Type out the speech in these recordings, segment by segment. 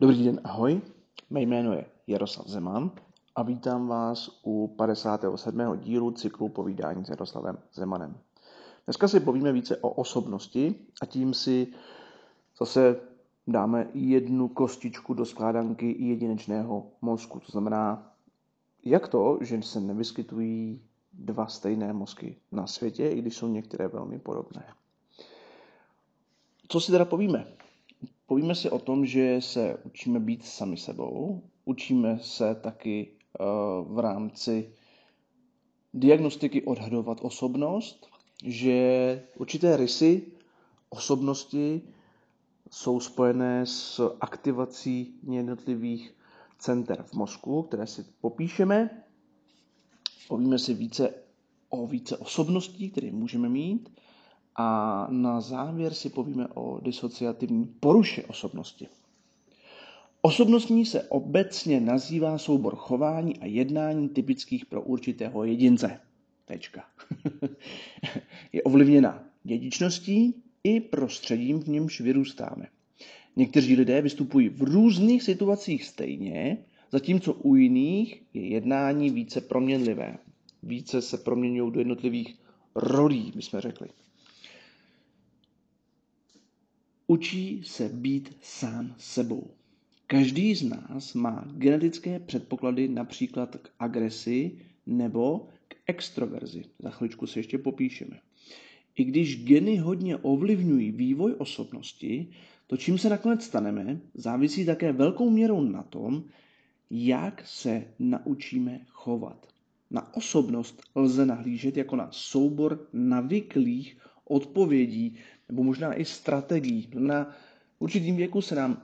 Dobrý den, ahoj. Mé jméno je Jaroslav Zeman a vítám vás u 57. dílu cyklu povídání s Jaroslavem Zemanem. Dneska si povíme více o osobnosti a tím si zase dáme jednu kostičku do skládanky jedinečného mozku. To znamená, jak to, že se nevyskytují dva stejné mozky na světě, i když jsou některé velmi podobné. Co si teda povíme? Povíme si o tom, že se učíme být sami sebou, učíme se taky uh, v rámci diagnostiky odhadovat osobnost, že určité rysy osobnosti jsou spojené s aktivací jednotlivých center v mozku, které si popíšeme. Povíme si více o více osobností, které můžeme mít a na závěr si povíme o disociativní poruše osobnosti. Osobnostní se obecně nazývá soubor chování a jednání typických pro určitého jedince. Tečka. je ovlivněna dědičností i prostředím, v němž vyrůstáme. Někteří lidé vystupují v různých situacích stejně, zatímco u jiných je jednání více proměnlivé. Více se proměňují do jednotlivých rolí, jsme řekli. Učí se být sám sebou. Každý z nás má genetické předpoklady například k agresi nebo k extroverzi. Za chvíličku se ještě popíšeme. I když geny hodně ovlivňují vývoj osobnosti, to, čím se nakonec staneme, závisí také velkou měrou na tom, jak se naučíme chovat. Na osobnost lze nahlížet jako na soubor navyklých odpovědí nebo možná i strategií. Na určitým věku se nám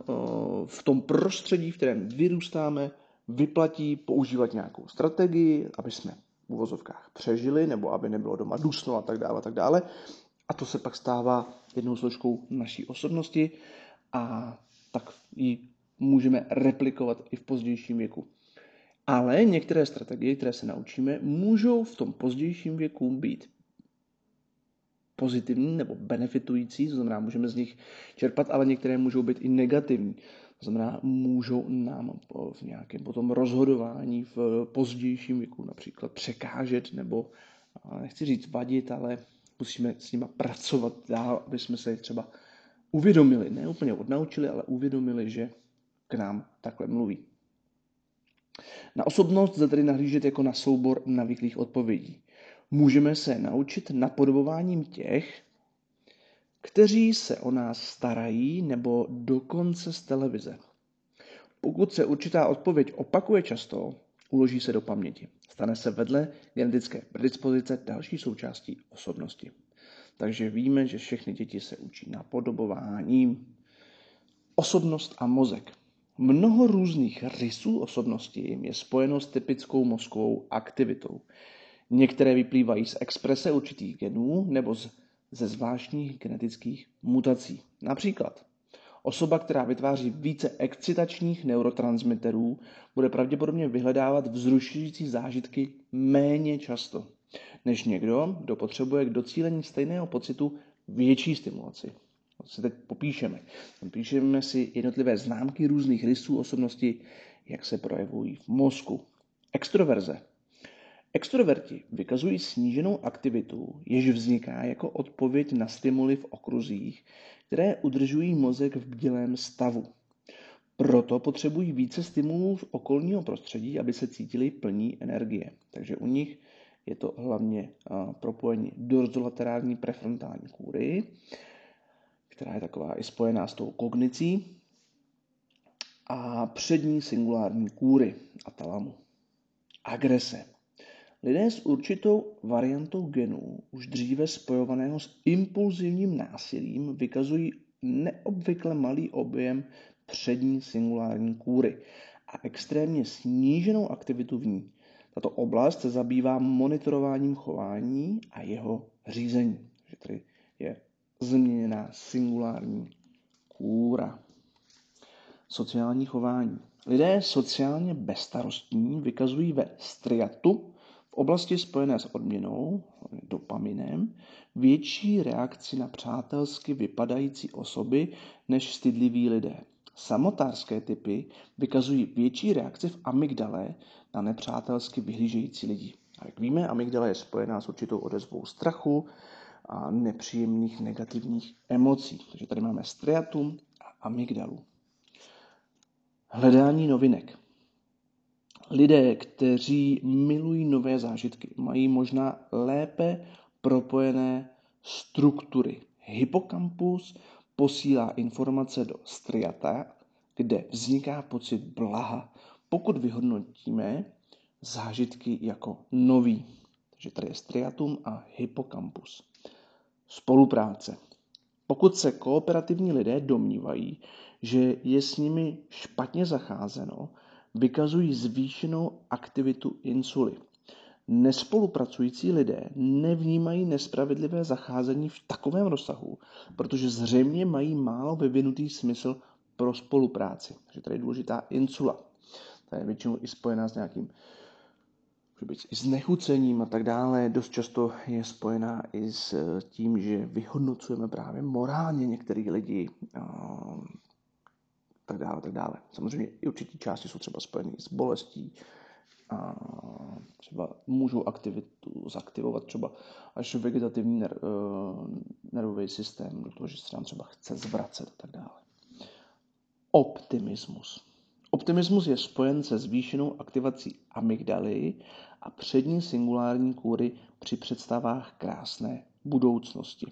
v tom prostředí, v kterém vyrůstáme, vyplatí používat nějakou strategii, aby jsme v uvozovkách přežili, nebo aby nebylo doma dusno a tak dále, a tak dále. A to se pak stává jednou složkou naší osobnosti a tak ji můžeme replikovat i v pozdějším věku. Ale některé strategie, které se naučíme, můžou v tom pozdějším věku být pozitivní nebo benefitující, to znamená, můžeme z nich čerpat, ale některé můžou být i negativní. To znamená, můžou nám v nějakém potom rozhodování v pozdějším věku například překážet nebo, nechci říct vadit, ale musíme s nima pracovat dál, aby jsme se třeba uvědomili, ne úplně odnaučili, ale uvědomili, že k nám takhle mluví. Na osobnost lze tedy nahlížet jako na soubor navyklých odpovědí. Můžeme se naučit napodobováním těch, kteří se o nás starají nebo dokonce z televize. Pokud se určitá odpověď opakuje často, uloží se do paměti. Stane se vedle genetické predispozice další součástí osobnosti. Takže víme, že všechny děti se učí napodobováním. Osobnost a mozek. Mnoho různých rysů osobnosti je spojeno s typickou mozkovou aktivitou. Některé vyplývají z exprese určitých genů nebo z, ze zvláštních genetických mutací. Například osoba, která vytváří více excitačních neurotransmiterů, bude pravděpodobně vyhledávat vzrušující zážitky méně často než někdo, kdo potřebuje k docílení stejného pocitu větší stimulaci. To si teď popíšeme. Píšeme si jednotlivé známky různých rysů osobnosti, jak se projevují v mozku. Extroverze Extroverti vykazují sníženou aktivitu, jež vzniká jako odpověď na stimuly v okruzích, které udržují mozek v bdělém stavu. Proto potřebují více stimulů z okolního prostředí, aby se cítili plní energie. Takže u nich je to hlavně propojení dorzolaterální prefrontální kůry, která je taková i spojená s tou kognicí, a přední singulární kůry a talamu. Agrese. Lidé s určitou variantou genů, už dříve spojovaného s impulzivním násilím, vykazují neobvykle malý objem přední singulární kůry a extrémně sníženou aktivitu v ní. Tato oblast se zabývá monitorováním chování a jeho řízení. Takže tady je změněná singulární kůra. Sociální chování. Lidé sociálně bezstarostní vykazují ve striatu v oblasti spojené s odměnou, dopaminem, větší reakci na přátelsky vypadající osoby než stydliví lidé. Samotářské typy vykazují větší reakci v amygdale na nepřátelsky vyhlížející lidi. A jak víme, amygdala je spojená s určitou odezvou strachu a nepříjemných negativních emocí. Takže tady máme striatum a amygdalu. Hledání novinek. Lidé, kteří milují nové zážitky, mají možná lépe propojené struktury. Hippocampus posílá informace do striata, kde vzniká pocit blaha, pokud vyhodnotíme zážitky jako nový. Takže tady je striatum a hippocampus. Spolupráce. Pokud se kooperativní lidé domnívají, že je s nimi špatně zacházeno, vykazují zvýšenou aktivitu insuly. Nespolupracující lidé nevnímají nespravedlivé zacházení v takovém rozsahu, protože zřejmě mají málo vyvinutý smysl pro spolupráci. Takže tady je důležitá insula. Ta je většinou i spojená s nějakým být s nechucením a tak dále. Dost často je spojená i s tím, že vyhodnocujeme právě morálně některý lidi tak dále, tak dále. Samozřejmě i určitý části jsou třeba spojené s bolestí, a třeba můžou aktivitu zaktivovat třeba až vegetativní ner, uh, nervový systém, do toho, že se nám třeba chce zvracet a tak dále. Optimismus. Optimismus je spojen se zvýšenou aktivací amygdaly a přední singulární kůry při představách krásné budoucnosti.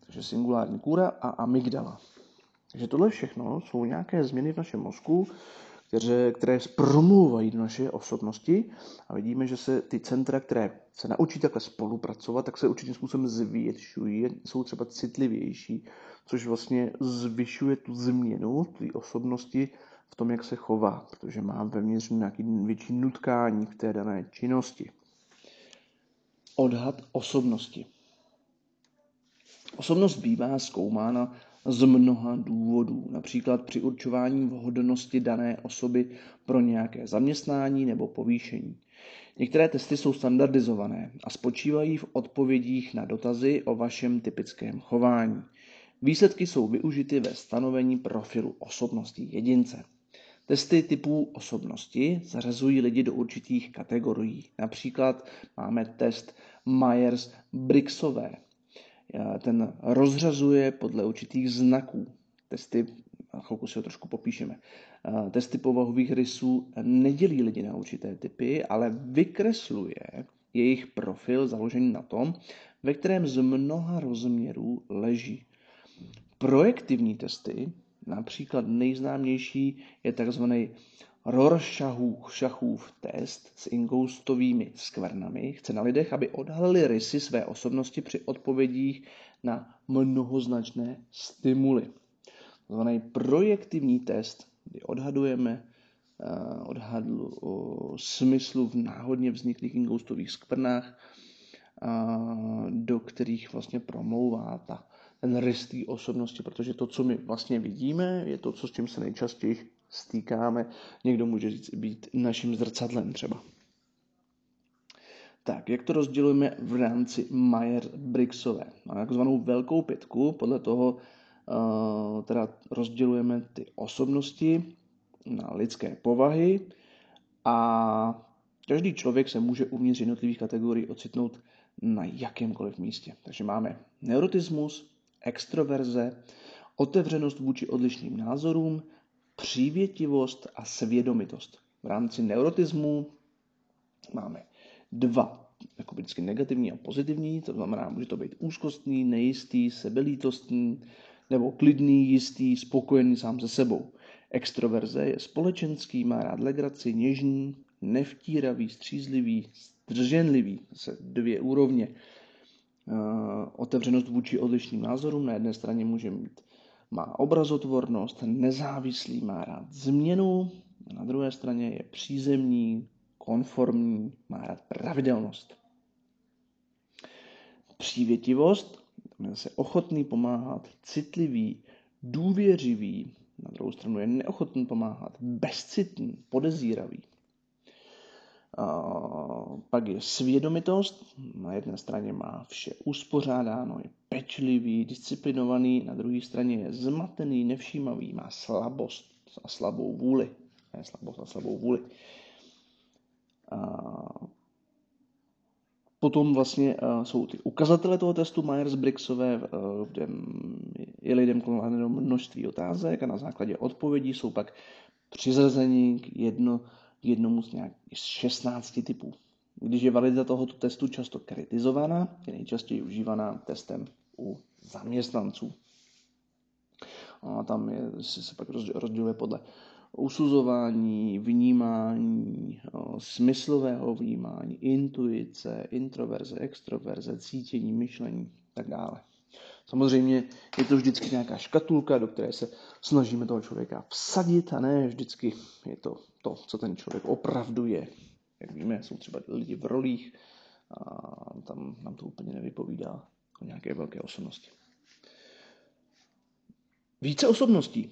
Takže singulární kůra a amygdala. Takže tohle všechno jsou nějaké změny v našem mozku, které, které promlouvají do naše osobnosti a vidíme, že se ty centra, které se naučí takhle spolupracovat, tak se určitým způsobem zvětšují, jsou třeba citlivější, což vlastně zvyšuje tu změnu té osobnosti v tom, jak se chová, protože má vevnitř nějaký větší nutkání v té dané činnosti. Odhad osobnosti. Osobnost bývá zkoumána z mnoha důvodů, například při určování vhodnosti dané osoby pro nějaké zaměstnání nebo povýšení. Některé testy jsou standardizované a spočívají v odpovědích na dotazy o vašem typickém chování. Výsledky jsou využity ve stanovení profilu osobnosti jedince. Testy typů osobnosti zařazují lidi do určitých kategorií. Například máme test Myers-Briggsové, ten rozřazuje podle určitých znaků. Testy, chvilku si ho trošku popíšeme, testy povahových rysů nedělí lidi na určité typy, ale vykresluje jejich profil založený na tom, ve kterém z mnoha rozměrů leží. Projektivní testy, například nejznámější je tzv. Rorschachův test s ingoustovými skvrnami chce na lidech, aby odhalili rysy své osobnosti při odpovědích na mnohoznačné stimuly. Zvaný projektivní test, kdy odhadujeme uh, odhadl o smyslu v náhodně vzniklých ingoustových skvrnách, uh, do kterých vlastně promlouvá ta, ten rys osobnosti, protože to, co my vlastně vidíme, je to, co s tím se nejčastěji stýkáme. Někdo může říct být naším zrcadlem třeba. Tak, jak to rozdělujeme v rámci Mayer-Briggsové? Máme takzvanou velkou pětku, podle toho uh, teda rozdělujeme ty osobnosti na lidské povahy a každý člověk se může uvnitř jednotlivých kategorií ocitnout na jakémkoliv místě. Takže máme neurotismus, extroverze, otevřenost vůči odlišným názorům, přívětivost a svědomitost. V rámci neurotismu máme dva, jako vždycky negativní a pozitivní, to znamená, může to být úzkostný, nejistý, sebelítostný, nebo klidný, jistý, spokojený sám se sebou. Extroverze je společenský, má rád legraci, něžný, nevtíravý, střízlivý, zdrženlivý, zase dvě úrovně. Uh, otevřenost vůči odlišným názorům. Na jedné straně může mít má obrazotvornost, nezávislý, má rád změnu, na druhé straně je přízemní, konformní, má rád pravidelnost. Přívětivost, je se ochotný pomáhat, citlivý, důvěřivý, na druhou stranu je neochotný pomáhat, bezcitný, podezíravý. Pak je svědomitost. Na jedné straně má vše uspořádáno, je pečlivý, disciplinovaný, na druhé straně je zmatený, nevšímavý, má slabost a slabou vůli. Ne slabost a slabou vůli. Potom vlastně uh, jsou ty ukazatele toho testu Myers-Briggsové, uh, kde je lidem kladeno množství otázek a na základě odpovědí jsou pak přizrazení k, jedno, jednomu z nějak 16 typů. Když je validita tohoto testu často kritizovaná, je nejčastěji užívaná testem u zaměstnanců. A tam je, se pak rozděluje podle usuzování, vnímání, smyslového vnímání, intuice, introverze, extroverze, cítění, myšlení tak dále. Samozřejmě je to vždycky nějaká škatulka, do které se snažíme toho člověka vsadit a ne vždycky je to to, co ten člověk opravdu je. Jak víme, jsou třeba lidi v rolích a tam nám to úplně nevypovídá o nějaké velké osobnosti. Více osobností.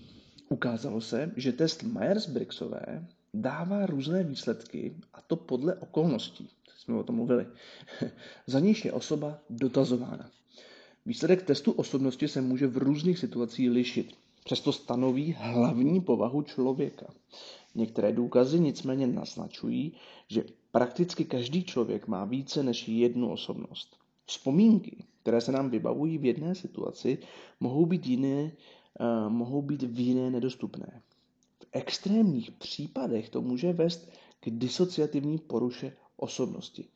Ukázalo se, že test Myers-Briggsové dává různé výsledky, a to podle okolností. Jsme o tom mluvili. Za níž je osoba dotazována. Výsledek testu osobnosti se může v různých situacích lišit. Přesto stanoví hlavní povahu člověka. Některé důkazy nicméně naznačují, že prakticky každý člověk má více než jednu osobnost. Vzpomínky, které se nám vybavují v jedné situaci, mohou být jiné Eh, mohou být v jiné nedostupné. V extrémních případech to může vést k disociativní poruše osobnosti.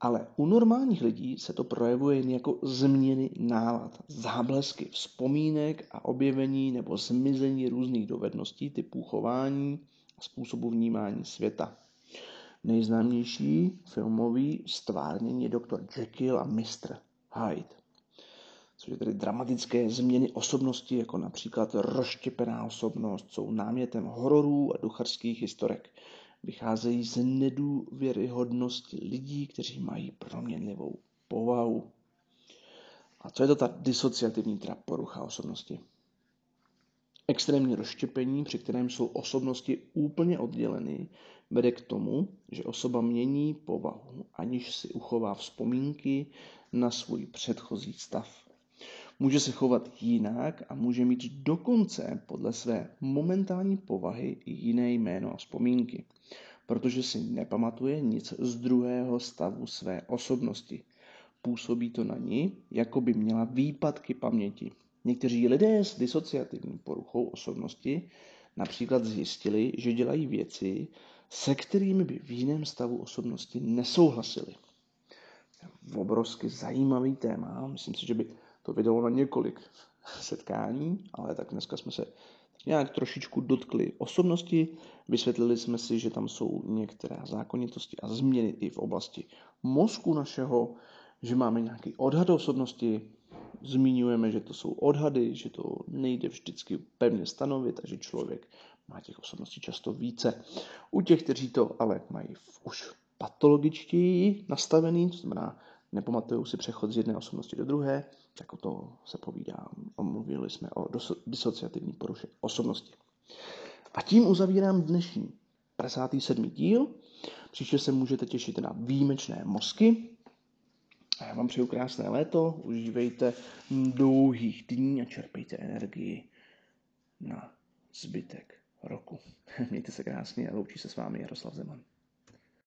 Ale u normálních lidí se to projevuje jen jako změny nálad, záblesky vzpomínek a objevení nebo zmizení různých dovedností typů chování a způsobu vnímání světa. Nejznámější filmový stvárnění je doktor Jekyll a Mr. Hyde což je tedy dramatické změny osobnosti, jako například rozštěpená osobnost, jsou námětem hororů a ducharských historek. Vycházejí z nedůvěryhodnosti lidí, kteří mají proměnlivou povahu. A co je to ta disociativní teda porucha osobnosti? Extrémní rozštěpení, při kterém jsou osobnosti úplně odděleny, vede k tomu, že osoba mění povahu, aniž si uchová vzpomínky na svůj předchozí stav. Může se chovat jinak a může mít dokonce podle své momentální povahy jiné jméno a vzpomínky, protože si nepamatuje nic z druhého stavu své osobnosti. Působí to na ní, jako by měla výpadky paměti. Někteří lidé s disociativní poruchou osobnosti například zjistili, že dělají věci, se kterými by v jiném stavu osobnosti nesouhlasili. Obrovsky zajímavý téma. Myslím si, že by to vydalo na několik setkání, ale tak dneska jsme se nějak trošičku dotkli osobnosti, vysvětlili jsme si, že tam jsou některé zákonitosti a změny i v oblasti mozku našeho, že máme nějaký odhad osobnosti, zmiňujeme, že to jsou odhady, že to nejde vždycky pevně stanovit a že člověk má těch osobností často více. U těch, kteří to ale mají už patologičtěji nastavený, to znamená nepamatují si přechod z jedné osobnosti do druhé, tak o to se povídá. Mluvili jsme o disociativní poruše osobnosti. A tím uzavírám dnešní 57. díl. Příště se můžete těšit na výjimečné mozky. A já vám přeju krásné léto, užívejte dlouhých dní a čerpejte energii na zbytek roku. Mějte se krásně a loučí se s vámi Jaroslav Zeman.